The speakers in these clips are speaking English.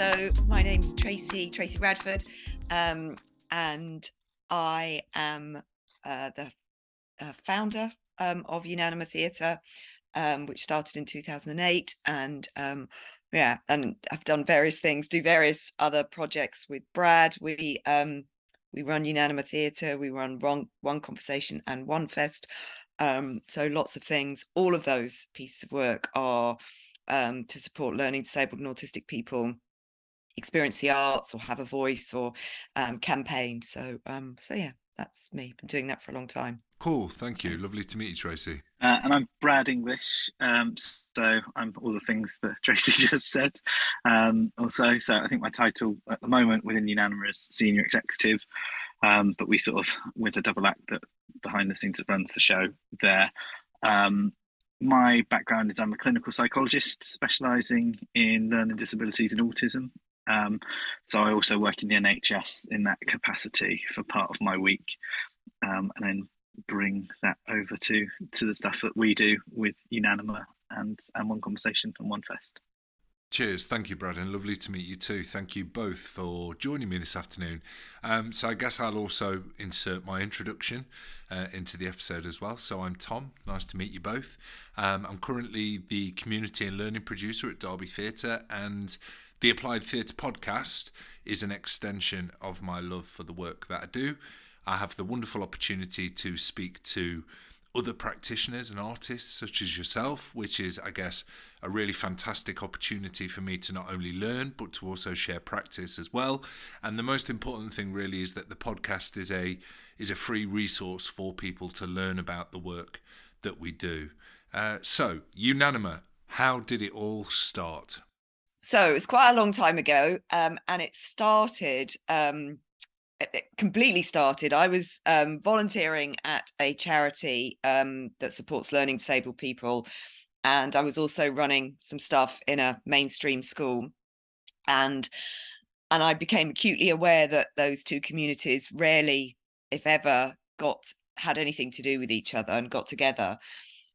so my name's Tracy, Tracy Radford, um, and I am uh, the uh, founder um, of Unanima Theatre, um, which started in 2008. And um, yeah, and I've done various things, do various other projects with Brad. We um, we run Unanima Theatre, we run One, One Conversation and One Fest. Um, so lots of things. All of those pieces of work are um, to support learning disabled and autistic people experience the arts or have a voice or um, campaign. So um, so yeah, that's me. Been doing that for a long time. Cool, thank you. Lovely to meet you, Tracy. Uh, and I'm Brad English. Um, so I'm all the things that Tracy just said. Um, also, so I think my title at the moment within Unanima is senior executive. Um, but we sort of with a double act that behind the scenes that runs the show there. Um, my background is I'm a clinical psychologist specialising in learning disabilities and autism. Um, so I also work in the NHS in that capacity for part of my week, um, and then bring that over to to the stuff that we do with Unanima and and One Conversation and One Fest. Cheers. Thank you, Brad, and lovely to meet you too. Thank you both for joining me this afternoon. Um, so, I guess I'll also insert my introduction uh, into the episode as well. So, I'm Tom. Nice to meet you both. Um, I'm currently the community and learning producer at Derby Theatre, and the Applied Theatre podcast is an extension of my love for the work that I do. I have the wonderful opportunity to speak to other practitioners and artists such as yourself, which is, I guess, a really fantastic opportunity for me to not only learn but to also share practice as well. And the most important thing really is that the podcast is a is a free resource for people to learn about the work that we do. Uh, so, Unanima, how did it all start? So it's quite a long time ago, um, and it started. Um, it completely started. I was um, volunteering at a charity um, that supports learning disabled people, and I was also running some stuff in a mainstream school, and and I became acutely aware that those two communities rarely, if ever, got had anything to do with each other and got together.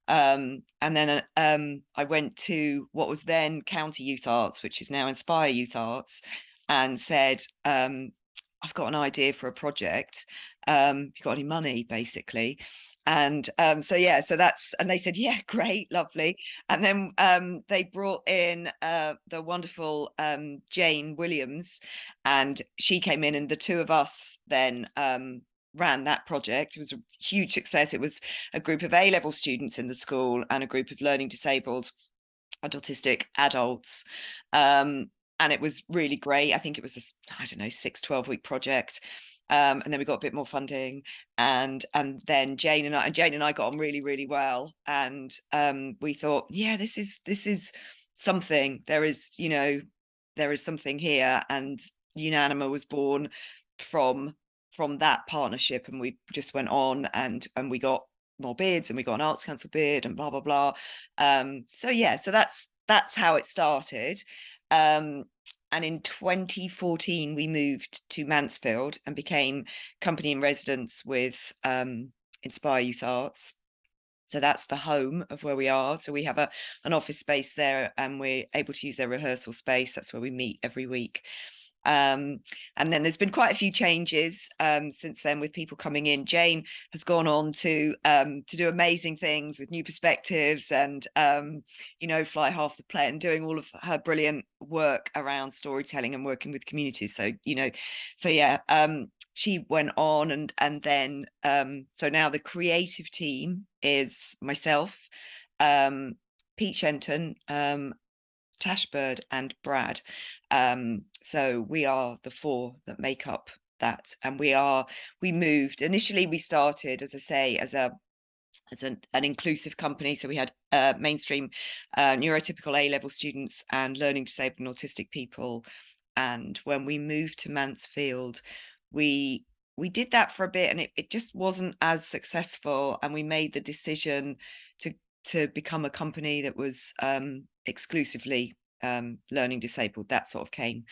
Um, and then uh, um, I went to what was then County Youth Arts, which is now Inspire Youth Arts, and said, um, I've got an idea for a project. Um, you got any money, basically? And um, so yeah, so that's and they said, yeah, great, lovely. And then um, they brought in uh, the wonderful um, Jane Williams, and she came in, and the two of us then um, ran that project. It was a huge success. It was a group of A level students in the school and a group of learning disabled and autistic adults. Um, and it was really great. I think it was a, I don't know, six, 12 week project. Um, and then we got a bit more funding and and then Jane and I and Jane and I got on really really well and um, we thought yeah this is this is something there is you know there is something here and Unanima was born from from that partnership and we just went on and and we got more bids and we got an arts council bid and blah blah blah um, so yeah so that's that's how it started um, and in 2014, we moved to Mansfield and became company in residence with um, Inspire Youth Arts. So that's the home of where we are. So we have a an office space there, and we're able to use their rehearsal space. That's where we meet every week. Um, and then there's been quite a few changes um, since then with people coming in. Jane has gone on to um, to do amazing things with new perspectives and um, you know fly half the plane doing all of her brilliant work around storytelling and working with communities. So you know, so yeah, um, she went on and and then um, so now the creative team is myself. Pete Shenton, um, Tashbird and Brad. Um, so we are the four that make up that, and we are we moved. Initially, we started, as I say, as a as an, an inclusive company. So we had uh, mainstream uh, neurotypical A level students and learning disabled and autistic people. And when we moved to Mansfield, we we did that for a bit and it, it just wasn't as successful. And we made the decision to to become a company that was um, exclusively um, learning disabled. That sort of came.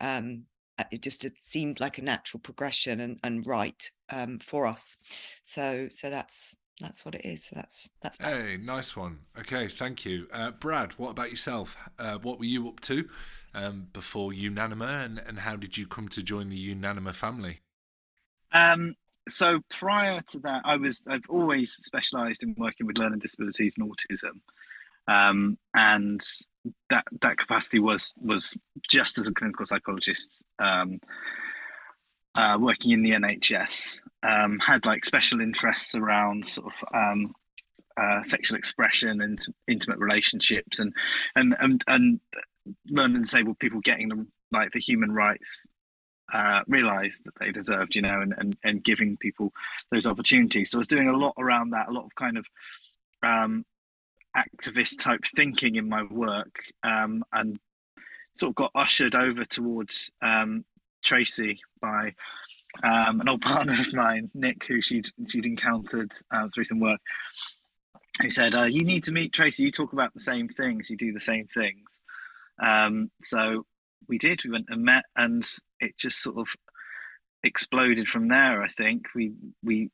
Um, uh, it just it seemed like a natural progression and, and right um, for us. So so that's that's what it is. So that's that's. That. Hey, nice one. Okay, thank you, uh, Brad. What about yourself? Uh, what were you up to um, before Unanima, and, and how did you come to join the Unanima family? Um, so prior to that, I was I've always specialised in working with learning disabilities and autism, um, and that that capacity was was just as a clinical psychologist um, uh, working in the NHS. Um, had like special interests around sort of um, uh, sexual expression and intimate relationships and and and and learning disabled people getting them like the human rights uh, realized that they deserved, you know, and, and, and giving people those opportunities. So I was doing a lot around that, a lot of kind of um, activist type thinking in my work, um, and sort of got ushered over towards um, Tracy by um, an old partner of mine, Nick, who she'd she'd encountered uh, through some work, who said, uh, "You need to meet Tracy. You talk about the same things. You do the same things." Um, so we did. We went and met, and it just sort of exploded from there. I think we we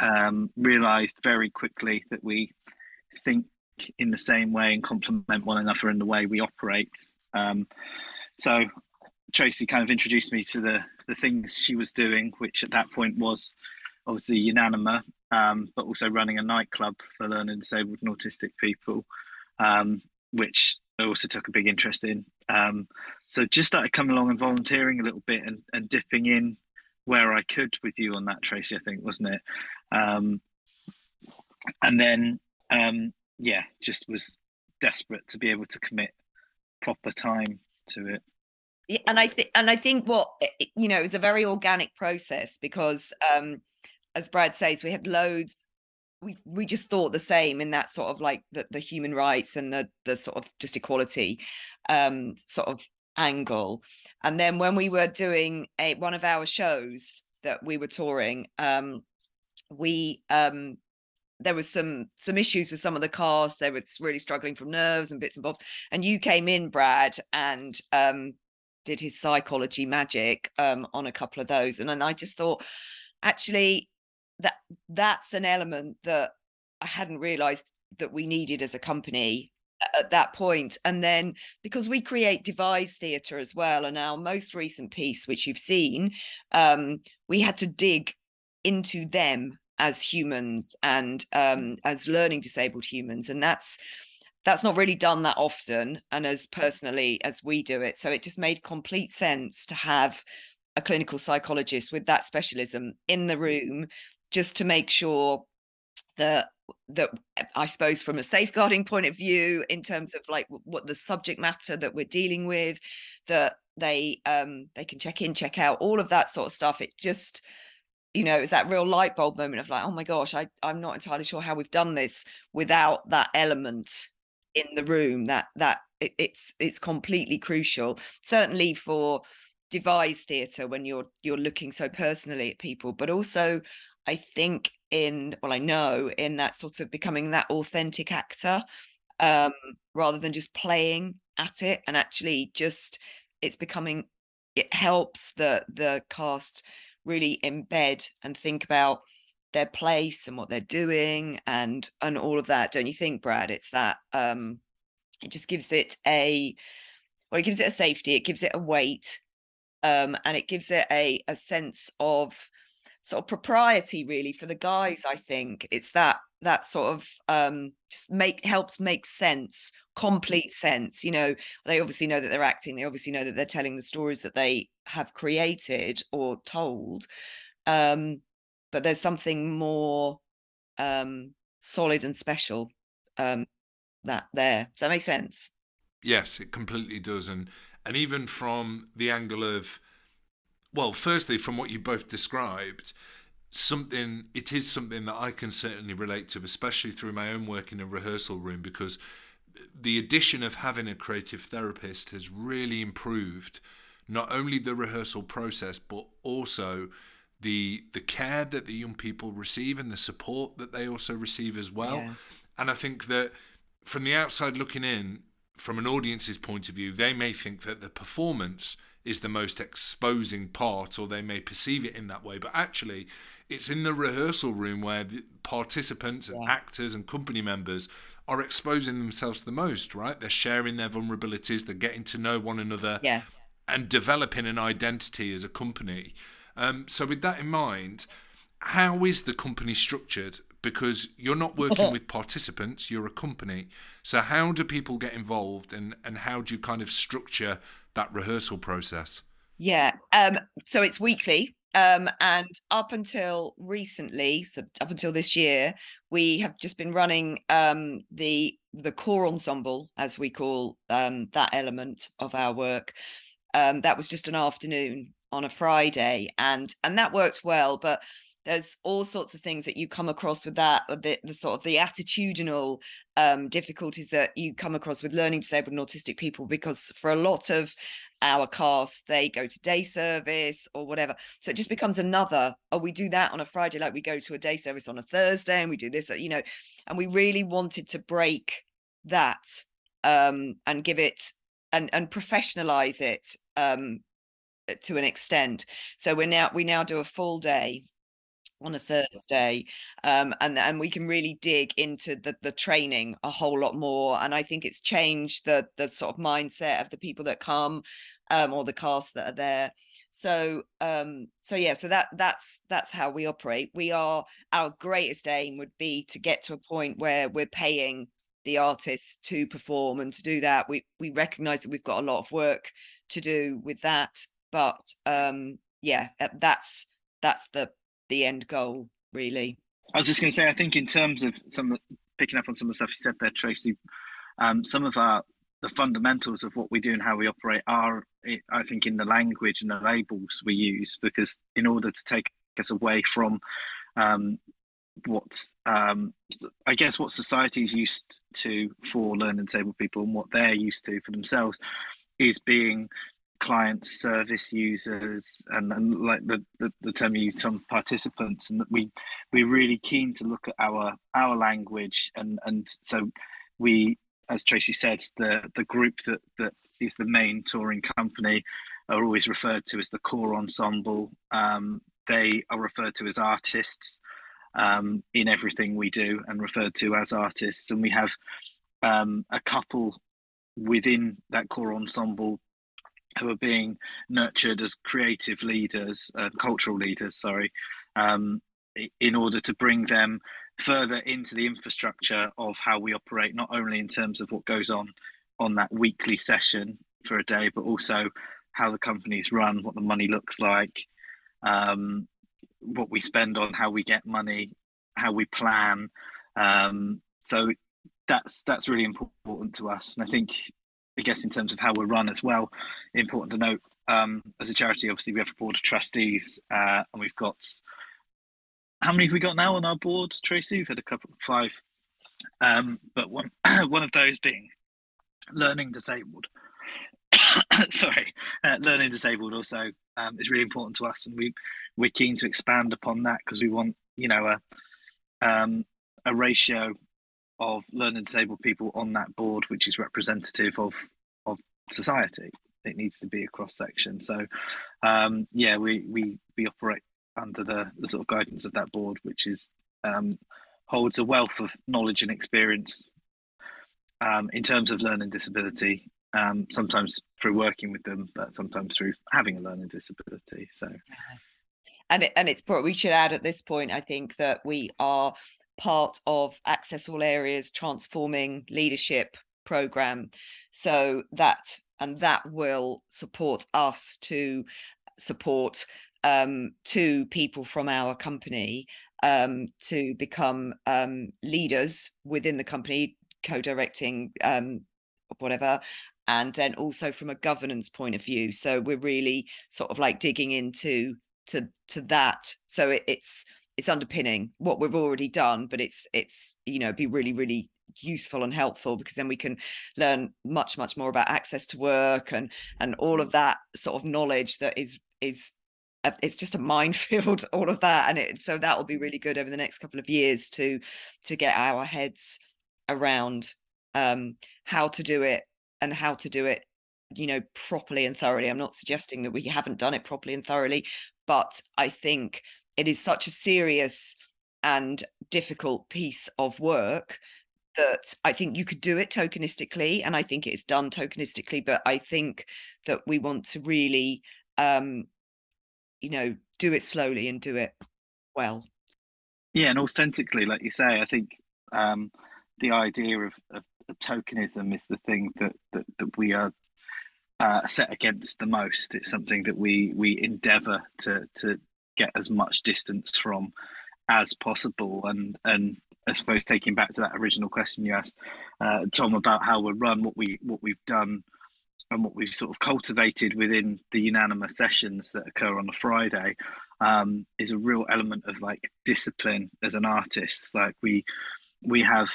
um, realized very quickly that we think in the same way and complement one another in the way we operate. Um, so Tracy kind of introduced me to the the things she was doing, which at that point was obviously Unanima, um, but also running a nightclub for learning disabled and autistic people, um, which I also took a big interest in. Um, so just started coming along and volunteering a little bit and, and dipping in where I could with you on that, Tracy, I think, wasn't it? Um, and then, um, yeah, just was desperate to be able to commit proper time to it. Yeah, and I think, and I think what you know is a very organic process because, um, as Brad says, we had loads we we just thought the same in that sort of like the, the human rights and the the sort of just equality um sort of angle and then when we were doing a one of our shows that we were touring um we um there was some some issues with some of the cast they were really struggling from nerves and bits and bobs and you came in brad and um did his psychology magic um on a couple of those and then i just thought actually that that's an element that I hadn't realized that we needed as a company at that point. And then because we create devised theatre as well and our most recent piece which you've seen um, we had to dig into them as humans and um, as learning disabled humans and that's that's not really done that often and as personally as we do it. So it just made complete sense to have a clinical psychologist with that specialism in the room just to make sure that that I suppose from a safeguarding point of view, in terms of like what the subject matter that we're dealing with, that they um they can check in, check out, all of that sort of stuff. It just you know, it's that real light bulb moment of like, oh my gosh, I, I'm not entirely sure how we've done this without that element in the room. That that it, it's it's completely crucial. Certainly for devised theatre when you're you're looking so personally at people, but also I think in well, I know in that sort of becoming that authentic actor um, rather than just playing at it and actually just it's becoming it helps the the cast really embed and think about their place and what they're doing and and all of that don't you think brad? It's that um it just gives it a well it gives it a safety it gives it a weight um and it gives it a a sense of sort of propriety really for the guys i think. It's that that sort of um just make helps make sense complete sense you know they obviously know that they're acting they obviously know that they're telling the stories that they have created or told um but there's something more um solid and special um that there. Does that make sense? Yes it completely does and and even from the angle of well, firstly, from what you both described, something it is something that I can certainly relate to, especially through my own work in a rehearsal room, because the addition of having a creative therapist has really improved not only the rehearsal process but also the the care that the young people receive and the support that they also receive as well. Yeah. And I think that from the outside looking in, from an audience's point of view, they may think that the performance is the most exposing part, or they may perceive it in that way. But actually, it's in the rehearsal room where the participants and yeah. actors and company members are exposing themselves the most, right? They're sharing their vulnerabilities, they're getting to know one another, yeah. and developing an identity as a company. Um, so, with that in mind, how is the company structured? Because you're not working with participants, you're a company. So, how do people get involved, and and how do you kind of structure that rehearsal process? Yeah. Um, so it's weekly. Um, and up until recently, so up until this year, we have just been running um, the the core ensemble, as we call um, that element of our work. Um, that was just an afternoon on a Friday, and and that worked well. But there's all sorts of things that you come across with that the, the sort of the attitudinal um, difficulties that you come across with learning disabled and autistic people because for a lot of our cast they go to day service or whatever. So it just becomes another oh we do that on a friday like we go to a day service on a thursday and we do this you know and we really wanted to break that um, and give it and and professionalize it um, to an extent. So we're now we now do a full day on a Thursday, um, and and we can really dig into the the training a whole lot more. And I think it's changed the the sort of mindset of the people that come, um, or the cast that are there. So um, so yeah, so that that's that's how we operate. We are our greatest aim would be to get to a point where we're paying the artists to perform and to do that. We we recognise that we've got a lot of work to do with that, but um, yeah, that's that's the the end goal, really. I was just going to say, I think in terms of some picking up on some of the stuff you said there, Tracy, um, some of our the fundamentals of what we do and how we operate are, I think, in the language and the labels we use, because in order to take us away from um, what um, I guess what society is used to for learning disabled people and what they're used to for themselves is being client service users and, and like the, the, the term you some participants and that we we're really keen to look at our our language. And and so we as tracy said the the group that that is the main touring company are always referred to as the core ensemble. Um, they are referred to as artists um, in everything we do and referred to as artists. And we have um, a couple within that core ensemble who are being nurtured as creative leaders, uh, cultural leaders, sorry, um, in order to bring them further into the infrastructure of how we operate, not only in terms of what goes on on that weekly session for a day, but also how the companies run, what the money looks like, um, what we spend on, how we get money, how we plan. Um, so that's that's really important to us, and I think I guess in terms of how we're run as well, important to note um, as a charity, obviously we have a board of trustees uh, and we've got how many have we got now on our board, Tracy? We've had a couple, five, um, but one one of those being learning disabled. Sorry, uh, learning disabled also um, is really important to us, and we we're keen to expand upon that because we want you know a um, a ratio of learning disabled people on that board, which is representative of of society. It needs to be a cross section. So, um, yeah, we we we operate under the, the sort of guidance of that board, which is um, holds a wealth of knowledge and experience um, in terms of learning disability. Um, sometimes through working with them, but sometimes through having a learning disability. So, and it, and it's we should add at this point, I think that we are part of Access All Areas Transforming Leadership program. So that and that will support us to support um, two people from our company um, to become um, leaders within the company, co-directing um, whatever, and then also from a governance point of view. So we're really sort of like digging into to to that. So it, it's it's underpinning what we've already done but it's it's you know be really really useful and helpful because then we can learn much much more about access to work and and all of that sort of knowledge that is is a, it's just a minefield all of that. And it so that will be really good over the next couple of years to to get our heads around um how to do it and how to do it you know properly and thoroughly. I'm not suggesting that we haven't done it properly and thoroughly but i think it is such a serious and difficult piece of work that I think you could do it tokenistically, and I think it's done tokenistically. But I think that we want to really, um, you know, do it slowly and do it well. Yeah, and authentically, like you say, I think um, the idea of, of, of tokenism is the thing that that, that we are uh, set against the most. It's something that we we endeavour to to get as much distance from as possible, and and I suppose taking back to that original question you asked, uh, Tom, about how we're run, what we what we've done, and what we've sort of cultivated within the Unanima's sessions that occur on a Friday, um, is a real element of like discipline as an artist. Like we we have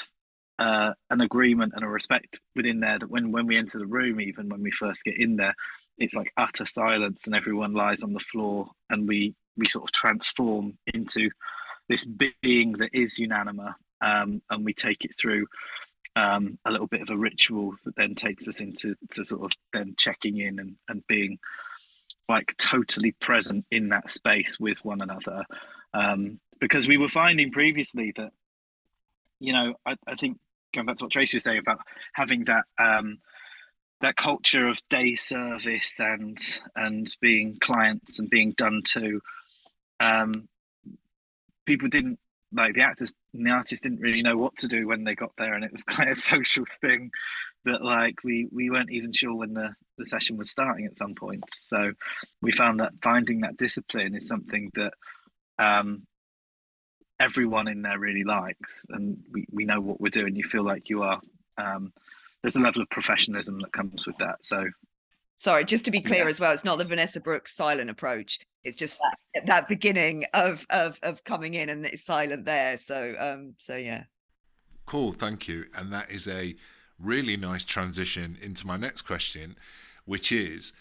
uh, an agreement and a respect within there that when when we enter the room, even when we first get in there, it's like utter silence and everyone lies on the floor, and we we sort of transform into this being that is unanima, um, and we take it through um, a little bit of a ritual that then takes us into to sort of then checking in and, and being like totally present in that space with one another. Um, because we were finding previously that, you know, I, I think going back to what Tracy was saying about having that um, that culture of day service and and being clients and being done to um, people didn't like the actors and the artists didn't really know what to do when they got there and it was quite a social thing that like we we weren't even sure when the the session was starting at some points so we found that finding that discipline is something that um everyone in there really likes and we, we know what we're doing. You feel like you are um there's a level of professionalism that comes with that. So Sorry, just to be clear yeah. as well, it's not the Vanessa Brooks silent approach. It's just that, that beginning of of of coming in and it's silent there. So um so yeah. Cool, thank you. And that is a really nice transition into my next question, which is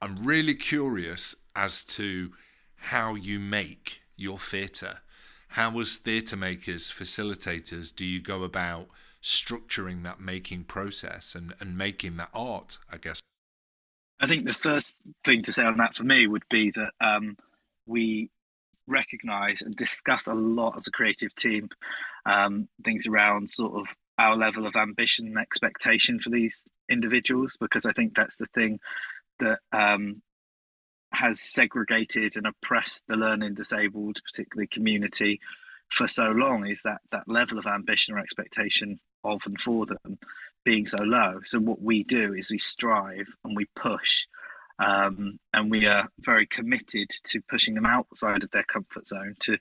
I'm really curious as to how you make your theatre. How as theatre makers, facilitators, do you go about structuring that making process and, and making that art, I guess? I think the first thing to say on that for me would be that um, we recognize and discuss a lot as a creative team um, things around sort of our level of ambition and expectation for these individuals because I think that's the thing that um, has segregated and oppressed the learning disabled, particularly community, for so long is that that level of ambition or expectation of and for them being so low. So what we do is we strive and we push, um, and we are very committed to pushing them outside of their comfort zone, to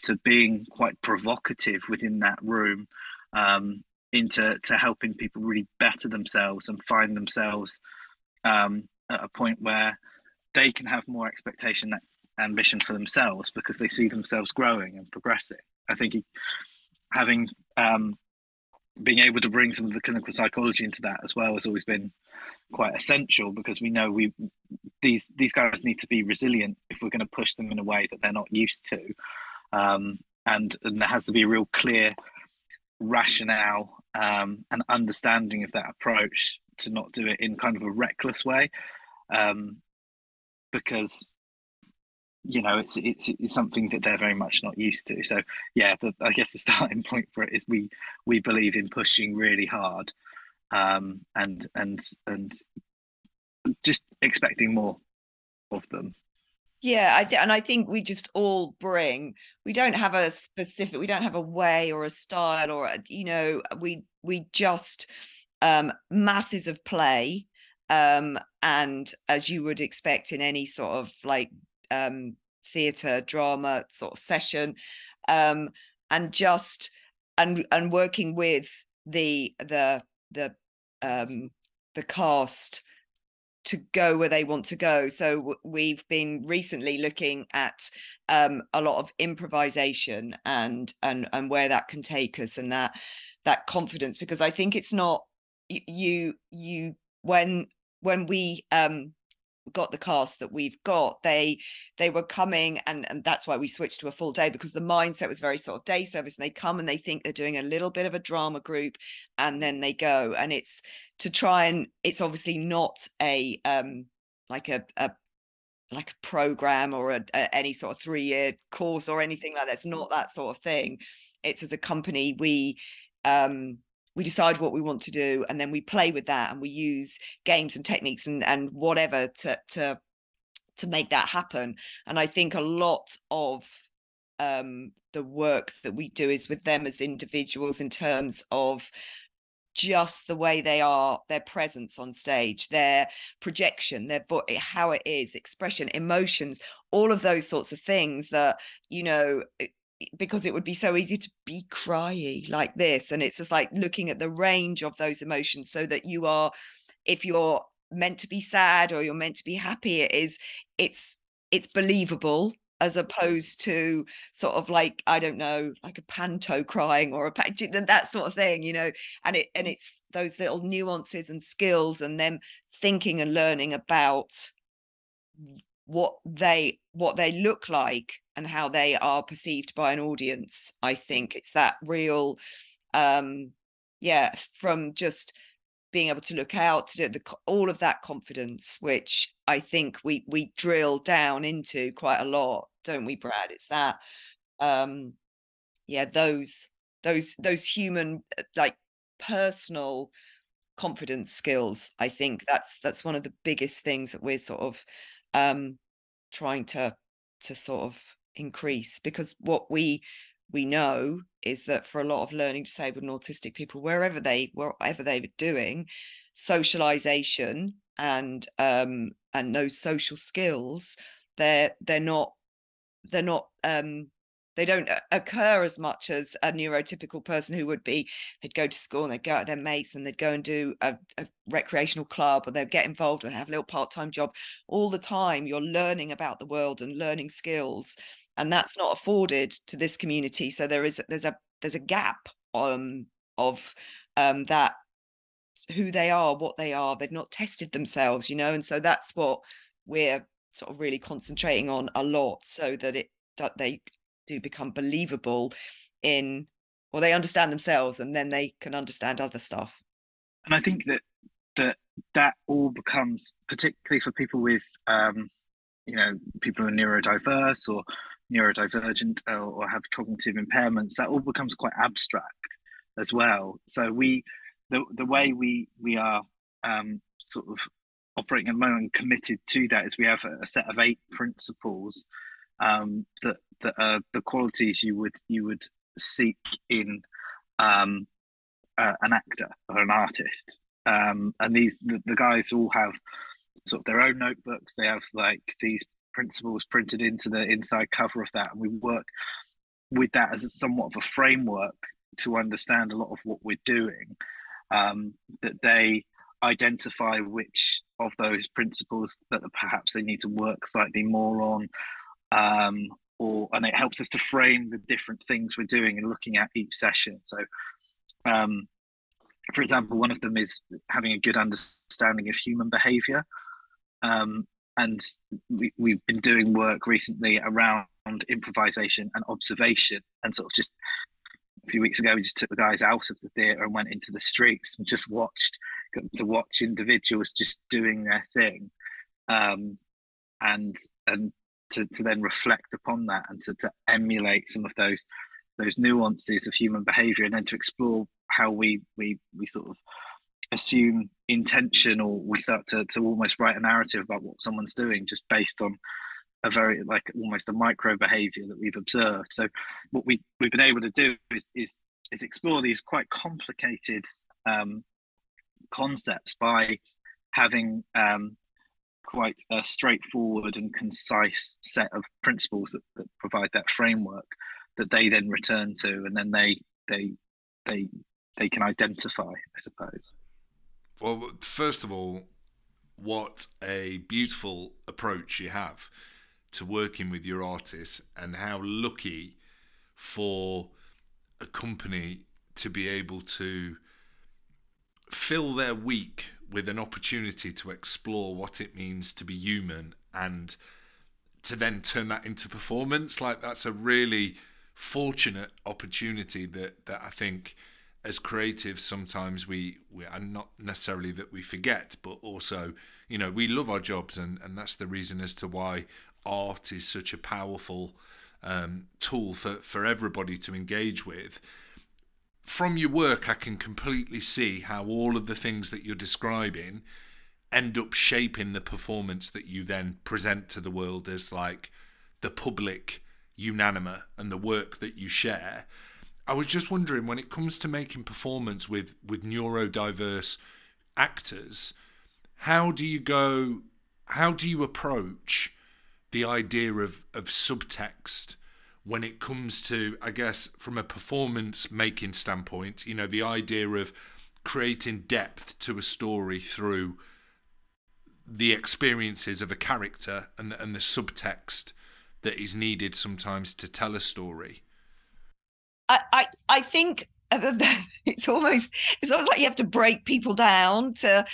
to being quite provocative within that room, um, into to helping people really better themselves and find themselves um, at a point where they can have more expectation that ambition for themselves because they see themselves growing and progressing. I think having um, being able to bring some of the clinical psychology into that as well has always been quite essential because we know we these these guys need to be resilient if we're going to push them in a way that they're not used to. Um, and, and there has to be a real clear rationale um, and understanding of that approach to not do it in kind of a reckless way um, because you know it's, it's it's something that they're very much not used to. So yeah the, i guess the starting point for it is we we believe in pushing really hard um and and and just expecting more of them. Yeah i th- and i think we just all bring we don't have a specific we don't have a way or a style or a, you know we we just um masses of play um and as you would expect in any sort of like um, theatre drama sort of session um, and just and and working with the the the um, the cast to go where they want to go. So we've been recently looking at um, a lot of improvisation and and and where that can take us and that that confidence because i think it's not you you when when we um got the cast that we've got they they were coming and and that's why we switched to a full day because the mindset was very sort of day service and they come and they think they're doing a little bit of a drama group and then they go and it's to try and it's obviously not a um like a, a like a program or a, a, any sort of three year course or anything like that. It's not that sort of thing. It's as a company, we um we decide what we want to do and then we play with that and we use games and techniques and and whatever to to to make that happen. And i think a lot of um the work that we do is with them as individuals in terms of just the way they are their presence on stage their projection their body how it is expression emotions all of those sorts of things that you know because it would be so easy to be cryy like this and it's just like looking at the range of those emotions so that you are if you're meant to be sad or you're meant to be happy it is it's it's believable as opposed to sort of like i don't know like a panto crying or a that sort of thing you know? And it and it's those little nuances and skills and them thinking and learning about what they what they look like and how they are perceived by an audience i think it's that real um yeah from just being able to look out to the all of that confidence which i think we we drill down into quite a lot don't we brad? It's that um yeah those those those human like personal confidence skills i think that's that's one of the biggest things that we're sort of um trying to to sort of increase because what we we know is that for a lot of learning disabled and autistic people wherever they wherever they're doing socialization and um and those social skills they're they're not they're not um they don't occur as much as a neurotypical person who would be they'd go to school and they'd go out with their mates and they'd go and do a, a recreational club or they'd get involved and have a little part-time job. All the time you're learning about the world and learning skills and that's not afforded to this community. So there is there's a there's a gap um of um that who they are what they are. They've not tested themselves you know and so that's what we're sort of really concentrating on a lot so that it that they do become believable in or they understand themselves and then they can understand other stuff. And i think that that that all becomes particularly for people with um you know people who are neurodiverse or neurodivergent or, or have cognitive impairments that all becomes quite abstract as well. So we the the way we we are um sort of operating at the moment committed to that is we have a, a set of eight principles um, that that are the qualities you would you would seek in um, uh, an actor or an artist. Um, and these the, the, guys all have sort of their own notebooks. They have like these principles printed into the inside cover of that, and we work with that as a, somewhat of a framework to understand a lot of what we're doing. Um, that they identify which of those principles that perhaps they need to work slightly more on um, or and it helps us to frame the different things we're doing and looking at each session. So, um, for example, one of them is having a good understanding of human behaviour, um, and we, we've been doing work recently around improvisation and observation, and sort of just a few weeks ago we just took the guys out of the theatre and went into the streets and just watched to watch individuals just doing their thing. Um, and and to, to then reflect upon that and to, to emulate some of those those nuances of human behavior and then to explore how we we we sort of assume intention or we start to, to almost write a narrative about what someone's doing just based on a very like almost a micro behavior that we've observed. So what we we've been able to do is is, is explore these quite complicated um, concepts by having um, quite a straightforward and concise set of principles that, that provide that framework that they then return to and then they they they they can identify i suppose. Well first of all what a beautiful approach you have to working with your artists and how lucky for a company to be able to fill their week with an opportunity to explore what it means to be human and to then turn that into performance. Like that's a really fortunate opportunity that that I think as creatives sometimes we we are not necessarily that we forget, but also you know we love our jobs and and that's the reason as to why art is such a powerful um, tool for for everybody to engage with. From your work, I can completely see how all of the things that you're describing end up shaping the performance that you then present to the world as like the public unanima and the work that you share. I was just wondering when it comes to making performance with with neurodiverse actors, how do you go how do you approach the idea of of subtext when it comes to I guess from a performance making standpoint, you know, the idea of creating depth to a story through the experiences of a character and and the subtext that is needed sometimes to tell a story? I I, I think it's almost it's almost like you have to break people down to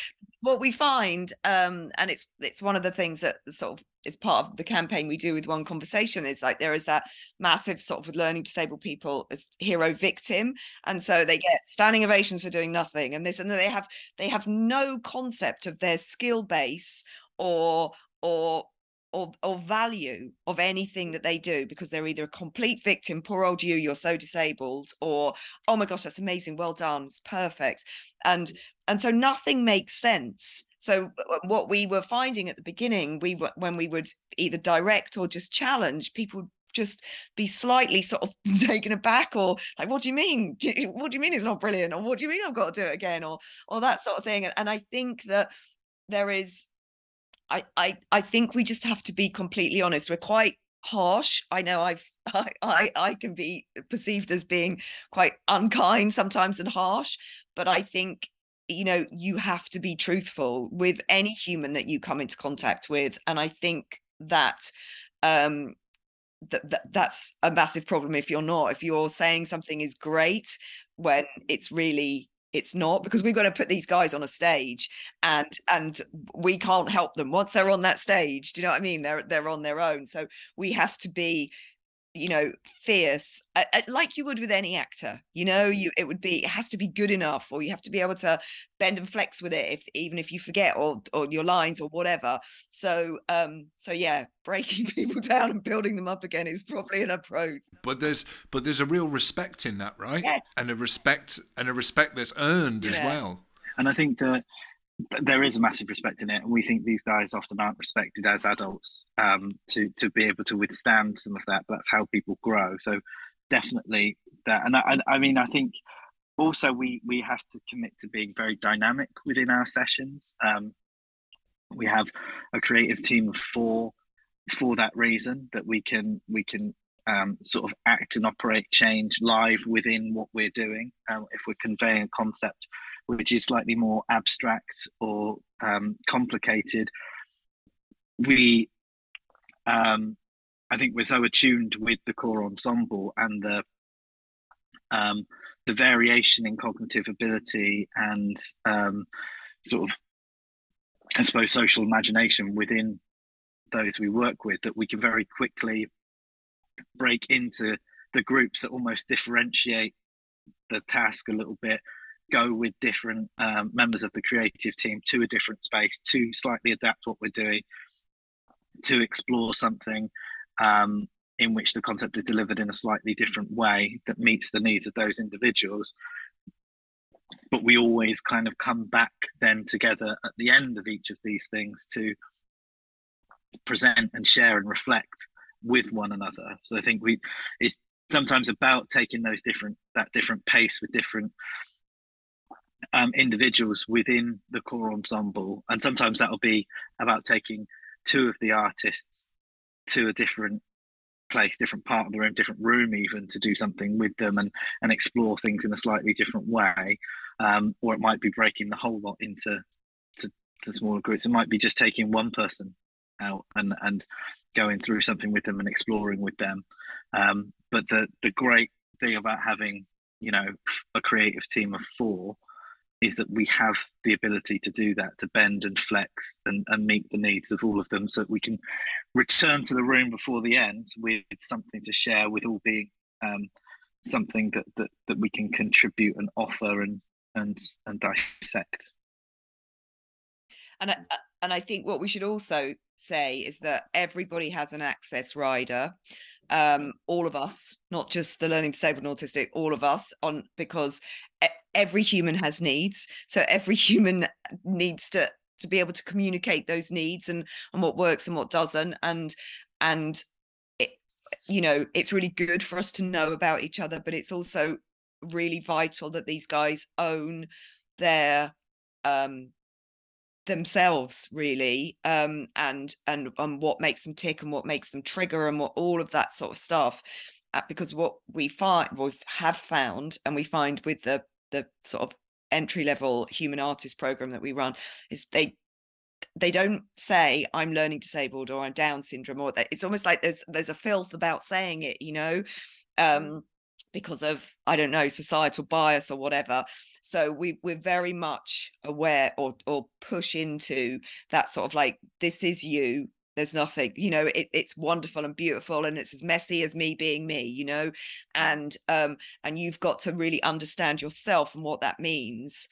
what we find um and it's it's one of the things that sort of is part of the campaign we do with one conversation is like there is that massive sort of with learning disabled people as hero victim and so they get standing ovations for doing nothing and this and they have they have no concept of their skill base or or or, or value of anything that they do because they're either a complete victim, poor old you, you're so disabled, or oh my gosh, that's amazing, well done, it's perfect. And and so nothing makes sense. So uh, what we were finding at the beginning, we when we would either direct or just challenge, people just be slightly sort of taken aback or like what do you mean what do you mean it's not brilliant or what do you mean i've got to do it again or or that sort of thing and, and i think that there is I, I I think we just have to be completely honest. We're quite harsh. I know I've I, I I can be perceived as being quite unkind sometimes and harsh, but I think you know you have to be truthful with any human that you come into contact with, and I think that um that, that that's a massive problem if you're not. If you're saying something is great when it's really it's not because we've got to put these guys on a stage and and we can't help them once they're on that stage do you know what i mean? They're they're on their own. So we have to be you know fierce uh, uh, like you would with any actor you know you it would be it has to be good enough or you have to be able to bend and flex with it if even if you forget or or your lines or whatever. So um so yeah breaking people down and building them up again is probably an approach. But there's but there's a real respect in that right? Yes. and a respect and a respect that's earned yeah. as well. And i think that there is a massive respect in it, and we think these guys often aren't respected as adults um, to to be able to withstand some of that. But that's how people grow. So definitely that, and I, I mean, I think also we we have to commit to being very dynamic within our sessions. Um, we have a creative team of four for that reason that we can we can um, sort of act and operate change live within what we're doing. Um, if we're conveying a concept which is slightly more abstract or um, complicated, we, um, I think, we're so attuned with the core ensemble and the um, the variation in cognitive ability and um, sort of, I suppose, social imagination within those we work with that we can very quickly break into the groups that almost differentiate the task a little bit go with different um, members of the creative team to a different space to slightly adapt what we're doing to explore something um, in which the concept is delivered in a slightly different way that meets the needs of those individuals. But we always kind of come back then together at the end of each of these things to present and share and reflect with one another. So i think we it's sometimes about taking those different that different pace with different um, individuals within the core ensemble, and sometimes that'll be about taking two of the artists to a different place, different part of the room, different room, even to do something with them and and explore things in a slightly different way. Um, or it might be breaking the whole lot into to, to smaller groups. It might be just taking one person out and and going through something with them and exploring with them. Um, but the the great thing about having you know a creative team of four is that we have the ability to do that, to bend and flex and, and meet the needs of all of them so that we can return to the room before the end with something to share with all being um, something that, that that we can contribute and offer and and and dissect. And I, and I think what we should also say is that everybody has an access rider um all of us not just the learning disabled and autistic all of us on because every human has needs. So every human needs to to be able to communicate those needs and and what works and what doesn't. And and it, you know it's really good for us to know about each other but it's also really vital that these guys own their um themselves really um and and and what makes them tick and what makes them trigger and what all of that sort of stuff uh, because what we find we have found and we find with the the sort of entry level human artist program that we run is they they don't say i'm learning disabled or i'm down syndrome or that it's almost like there's there's a filth about saying it you know mm. um because of i don't know societal bias or whatever. So we we're very much aware or or push into that sort of like this is you there's nothing you know it, it's wonderful and beautiful and it's as messy as me being me you know? And um and you've got to really understand yourself and what that means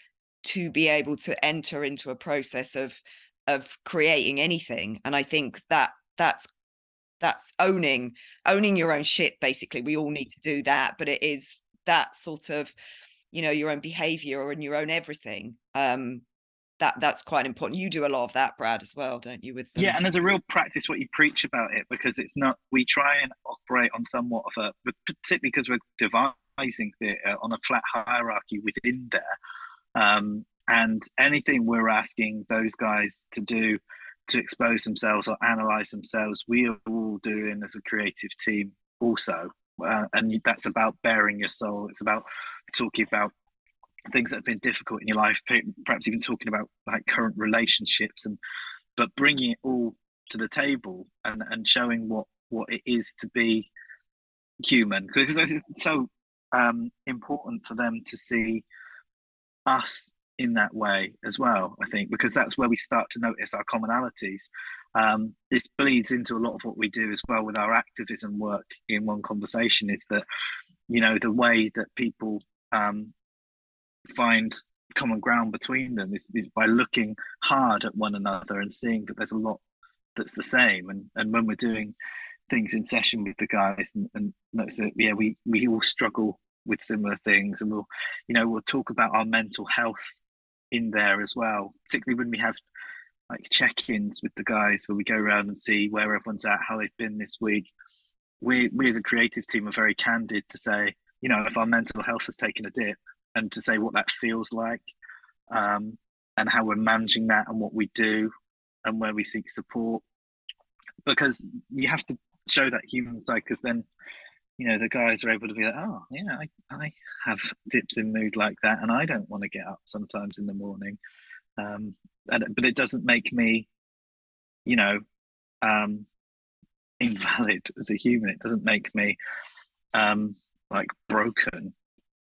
to be able to enter into a process of of creating anything. And i think that that's that's owning owning your own shit basically. We all need to do that but it is that sort of you know your own behavior and your own everything um that that's quite important. You do a lot of that brad as well don't you with them? yeah and there's a real practice what you preach about it because it's not we try and operate on somewhat of a particularly because we're devising theatre on a flat hierarchy within there um, and anything we're asking those guys to do to expose themselves or analyze themselves we are all doing as a creative team also. Uh, and that's about baring your soul. It's about talking about things that have been difficult in your life perhaps even talking about like current relationships and but bringing it all to the table and and showing what what it is to be human. Because it's so um, important for them to see us in that way as well i think because that's where we start to notice our commonalities. Um, this bleeds into a lot of what we do as well with our activism work in one conversation is that you know the way that people um, find common ground between them is, is, by looking hard at one another and seeing that there's a lot that's the same. And and when we're doing things in session with the guys and, and notice that yeah we we all struggle with similar things and we'll you know we'll talk about our mental health in there as well particularly when we have like check-ins with the guys where we go around and see where everyone's at, how they've been this week. We we as a creative team are very candid to say, you know, if our mental health has taken a dip, and to say what that feels like, um, and how we're managing that, and what we do, and where we seek support, because you have to show that human side, because then. You know the guys are able to be like, oh yeah, I, I have dips in mood like that, and I don't want to get up sometimes in the morning. Um, and, but it doesn't make me, you know, um, invalid as a human. It doesn't make me um, like broken.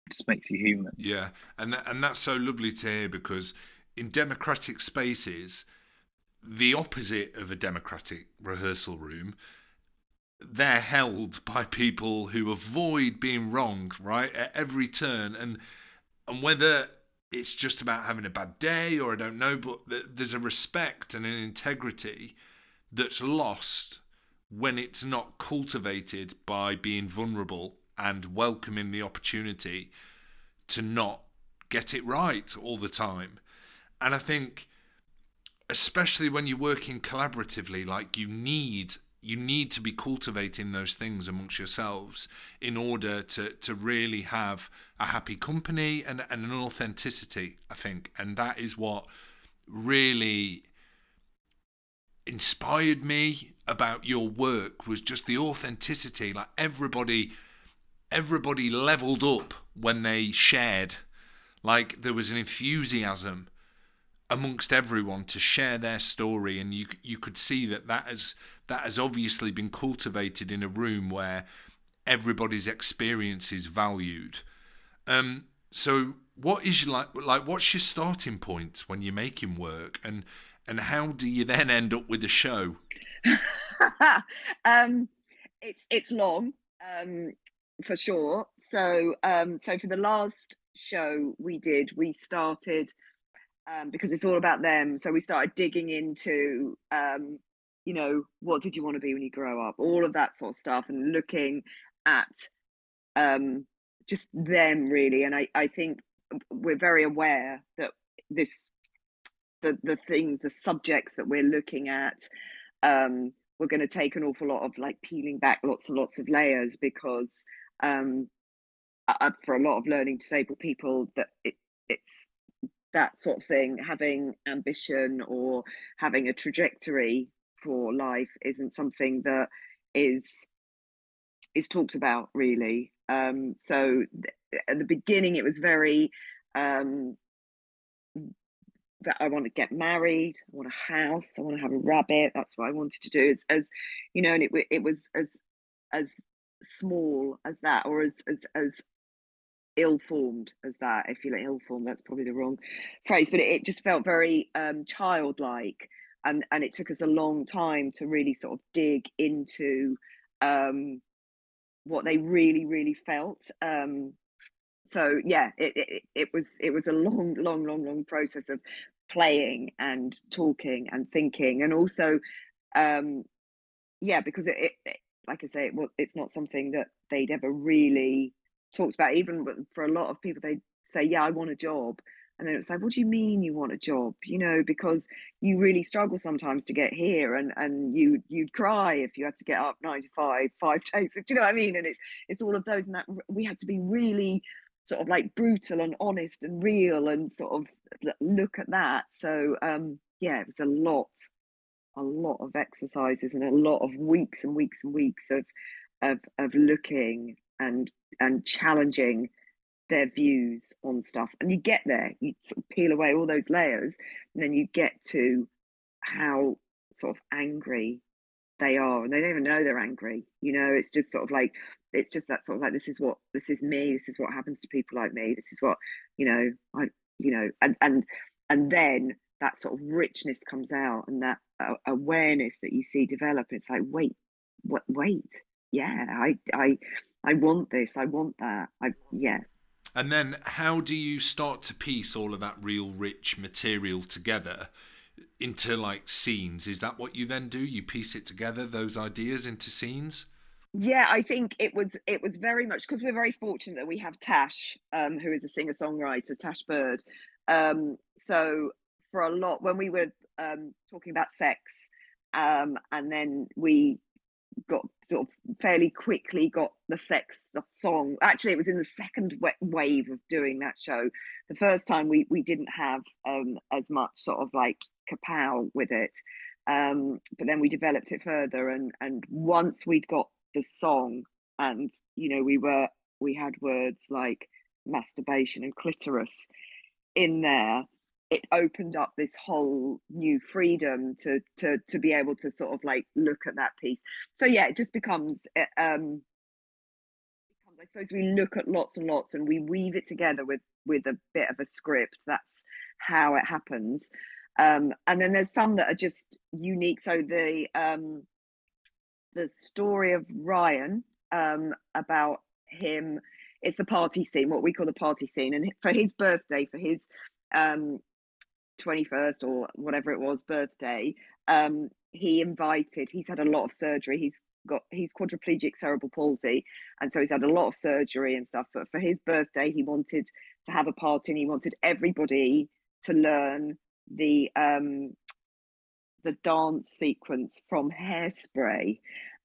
It just makes you human. Yeah, and that, and that's so lovely to hear because in democratic spaces, the opposite of a democratic rehearsal room, they're held by people who avoid being wrong, right, at every turn, and and whether it's just about having a bad day or I don't know, but there's a respect and an integrity that's lost when it's not cultivated by being vulnerable and welcoming the opportunity to not get it right all the time. And I think, especially when you're working collaboratively, like you need you need to be cultivating those things amongst yourselves in order to to really have a happy company and, and an authenticity i think. And that is what really inspired me about your work was just the authenticity. Like everybody everybody leveled up when they shared. Like there was an enthusiasm amongst everyone to share their story and you you could see that that has that has obviously been cultivated in a room where everybody's experience is valued. Um, so what is like like what's your starting point when you're making work and and how do you then end up with a show um it's it's long um for sure so um so for the last show we did we started um because it's all about them. So we started digging into um you know what did you want to be when you grow up? All of that sort of stuff and looking at um just them really. And i i think we're very aware that this the the things the subjects that we're looking at um we're going to take an awful lot of like peeling back lots and lots of layers because um for a lot of learning disabled people that it, it's that sort of thing having ambition or having a trajectory for life isn't something that is is talked about really um so th- at the beginning it was very um that I want to get married, I want a house, I want to have a rabbit. That's what I wanted to do. As, as you know, and it it was as as small as that, or as as as ill formed as that. If you like ill formed, that's probably the wrong phrase, but it, it just felt very um, childlike, and and it took us a long time to really sort of dig into um, what they really really felt. Um, so yeah it, it, it was it was a long long long long process of playing and talking and thinking and also um yeah because it, it, it like i say it, well, it's not something that they'd ever really talked about even for a lot of people they say yeah i want a job. And then it's like what do you mean you want a job? You know because you really struggle sometimes to get here and and you you'd cry if you had to get up 95 five days do you know what i mean? And it's it's all of those and that we had to be really sort of like brutal and honest and real and sort of look at that. So um yeah it was a lot a lot of exercises and a lot of weeks and weeks and weeks of of of looking and and challenging their views on stuff. And you get there you sort of peel away all those layers and then you get to how sort of angry they are and they don't even know they're angry you know? It's just sort of like it's just that sort of like this is what this is me this is what happens to people like me this is what you know i you know and and and then that sort of richness comes out and that uh, awareness that you see develop it's like wait what wait yeah i i i want this i want that i yeah. And then how do you start to piece all of that real rich material together into like scenes? Is that what you then do? You piece it together those ideas into scenes? Yeah i think it was it was very much because we're very fortunate that we have tash um, who is a singer songwriter tash bird. Um, so for a lot when we were um, talking about sex um, and then we got sort of fairly quickly got the sex song. Actually it was in the second wave of doing that show. The first time we we didn't have um, as much sort of like kapow with it. Um, but then we developed it further and and once we'd got the song and you know we were we had words like masturbation and clitoris in there it opened up this whole new freedom to to to be able to sort of like look at that piece. So yeah it just becomes eh, um i suppose we look at lots and lots and we weave it together with with a bit of a script. That's how it happens. Um and then there's some that are just unique. So the um the story of Ryan um, about him. It's the party scene, what we call the party scene, and for his birthday, for his um, 21st or whatever it was birthday, um, he invited. He's had a lot of surgery. He's got he's quadriplegic cerebral palsy, and so he's had a lot of surgery and stuff. But for his birthday, he wanted to have a party, and he wanted everybody to learn the um, the dance sequence from Hairspray.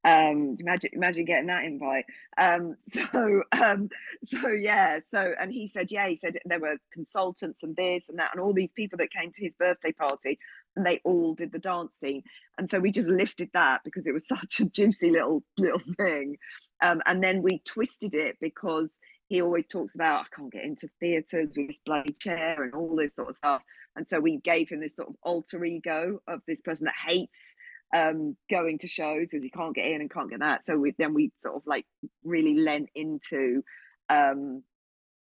Um, imagine imagine getting that invite. Um, so um, so yeah, so and he said, yeah, he said there were consultants and this and that and all these people that came to his birthday party and they all did the dance scene. And so we just lifted that because it was such a juicy little little thing. Um, and then we twisted it because he always talks about I can't get into theatres with this bloody chair and all this sort of stuff. And so we gave him this sort of alter ego of this person that hates um, going to shows because he can't get in and can't get that. So we, then we sort of like really lent into um,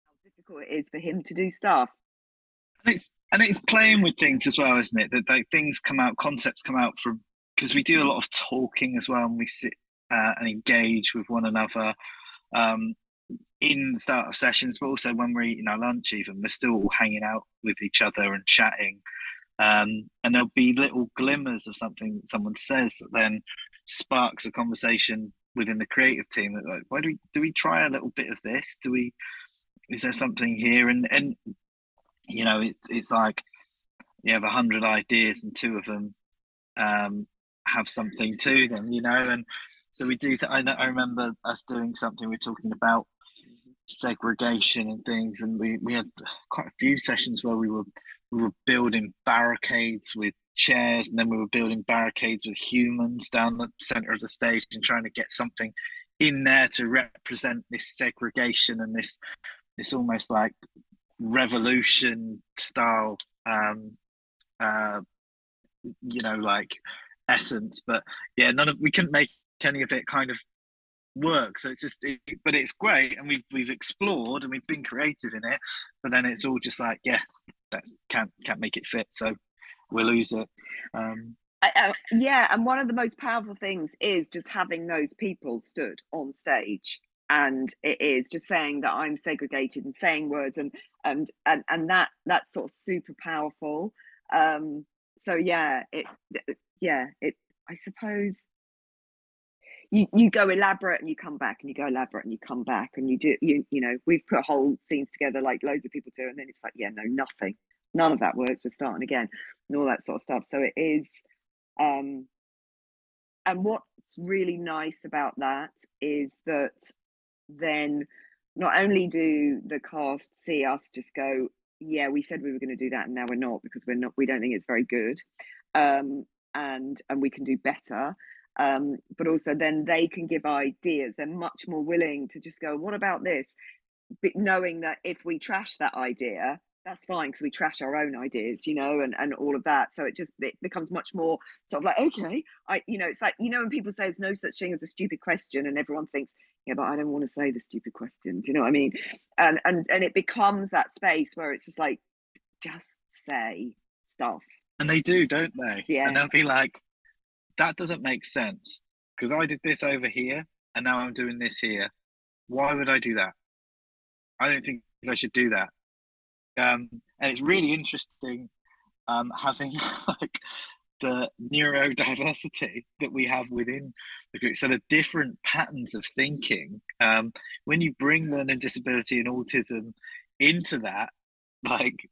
how difficult it is for him to do stuff. And it's and it's playing with things as well, isn't it? That like, things come out, concepts come out from because we do a lot of talking as well, and we sit uh, and engage with one another um, in start of sessions, but also when we're eating our lunch, even we're still all hanging out with each other and chatting. Um, and there'll be little glimmers of something that someone says that then sparks a conversation within the creative team. That like, why do we do we try a little bit of this? Do we? Is there something here? And and you know, it's it's like you have a hundred ideas and two of them um, have something to them, you know, and so we do. Th- I, I remember us doing something. We are talking about segregation and things, and we we had quite a few sessions where we were we were building barricades with chairs, and then we were building barricades with humans down the center of the stage, and trying to get something in there to represent this segregation and this this almost like revolution style um uh you know like essence. But yeah none of we couldn't make any of it kind of work. So it's just it, but it's great and we've we've explored and we've been creative in it but then it's all just like yeah that can't can't make it fit so we'll lose it. Um uh, yeah and one of the most powerful things is just having those people stood on stage and it is just saying that i'm segregated and saying words and and and, and that that's sort of super powerful. Um so yeah it yeah it i suppose you you go elaborate and you come back and you go elaborate and you come back and you do you you know we've put whole scenes together like loads of people do and then it's like yeah no nothing. None of that works. We're starting again and all that sort of stuff. So it is um and what's really nice about that is that then not only do the cast see us just go yeah we said we were going to do that and now we're not because we're not we don't think it's very good um and and we can do better um, but also then they can give ideas. They're much more willing to just go, what about this? But knowing that if we trash that idea, that's fine because we trash our own ideas, you know, and, and all of that. So it just it becomes much more sort of like, okay, I, you know, it's like, you know, when people say there's no such thing as a stupid question and everyone thinks, yeah, but I don't want to say the stupid question. Do you know what I mean? And and and it becomes that space where it's just like, just say stuff. And they do, don't they? Yeah. And they'll be like, that doesn't make sense because I did this over here and now I'm doing this here. Why would I do that? I don't think I should do that. Um, and it's really interesting um, having like the neurodiversity that we have within the group. So the different patterns of thinking. Um, when you bring learning disability and autism into that, like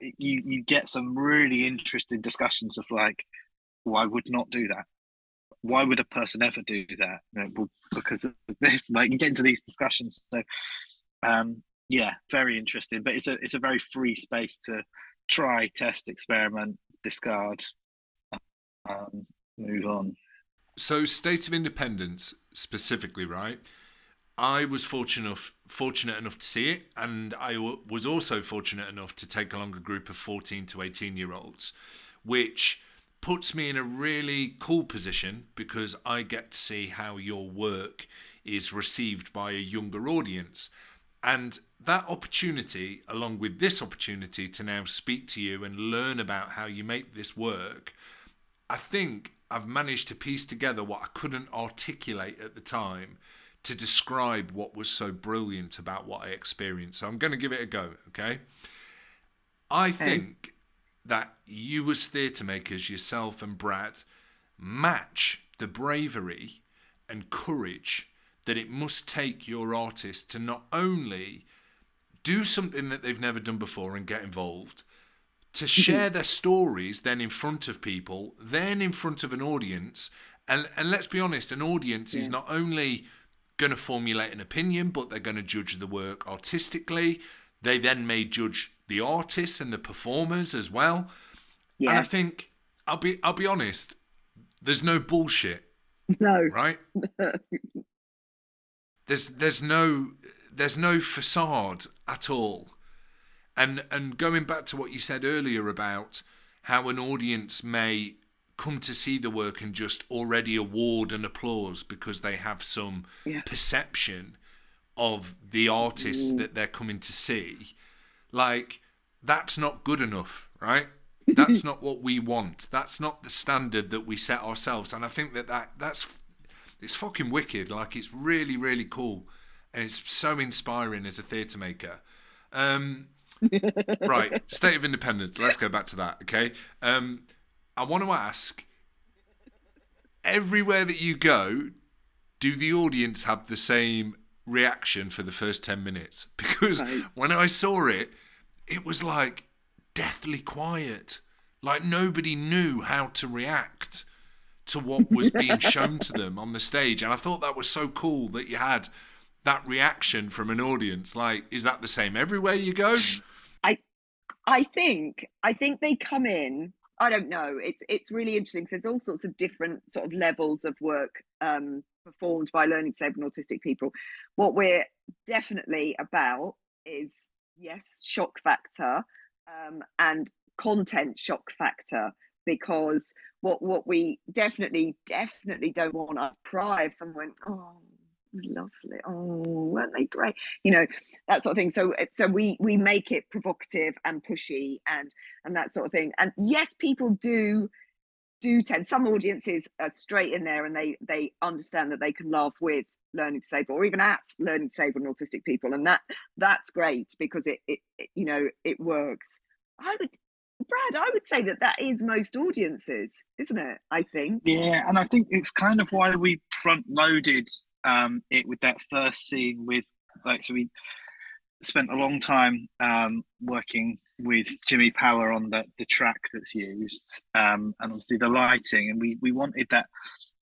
you you get some really interesting discussions of like why would not do that? Why would a person ever do that? Well, because of this, like you get into these discussions. So, um, yeah, very interesting. But it's a it's a very free space to try, test, experiment, discard, um, move on. So, state of independence specifically, right? I was fortunate enough, fortunate enough to see it, and I w- was also fortunate enough to take along a group of 14 to 18 year olds, which puts me in a really cool position because I get to see how your work is received by a younger audience. And that opportunity, along with this opportunity to now speak to you and learn about how you make this work, I think I've managed to piece together what I couldn't articulate at the time to describe what was so brilliant about what I experienced. So I'm going to give it a go, okay? I think that you as theatre makers, yourself and Brad, match the bravery and courage that it must take your artist to not only do something that they've never done before and get involved, to mm-hmm. share their stories then in front of people, then in front of an audience. And, and let's be honest, an audience yeah. is not only going to formulate an opinion, but they're going to judge the work artistically. They then may judge the artists and the performers as well. Yeah. And I think I'll be I'll be honest, there's no bullshit. No. Right? there's there's no there's no facade at all. And and going back to what you said earlier about how an audience may come to see the work and just already award and applause because they have some yeah. perception of the artists mm. that they're coming to see, like that's not good enough, right? That's not what we want. That's not the standard that we set ourselves. And I think that, that that's it's fucking wicked. Like it's really really cool, and it's so inspiring as a theatre maker. Um, right, State of Independence. Let's go back to that. Okay. Um, I want to ask. Everywhere that you go, do the audience have the same reaction for the first 10 minutes? Because Right. when I saw it, it was like deathly quiet. Like nobody knew how to react to what was being shown to them on the stage. And I thought that was so cool that you had that reaction from an audience. Like, is that the same everywhere you go? I I think I think they come in. I don't know. It's it's really interesting because there's all sorts of different sort of levels of work um, performed by learning disabled and autistic people. What we're definitely about is yes, shock factor um, and content shock factor because what what we definitely definitely don't want to cry if someone oh lovely. Oh weren't they great? You know that sort of thing. So uh, so we we make it provocative and pushy and and that sort of thing. And yes people do do tend some audiences are straight in there and they they understand that they can laugh with learning disabled or even at learning disabled and autistic people. And that that's great because it, it, it you know it works. I would brad i would say that that is most audiences isn't it? I think. Yeah, and I think it's kind of why we front loaded um, it with that first scene with like so we spent a long time um, working with Jimmy Power on the the track that's used um, and obviously the lighting and we we wanted that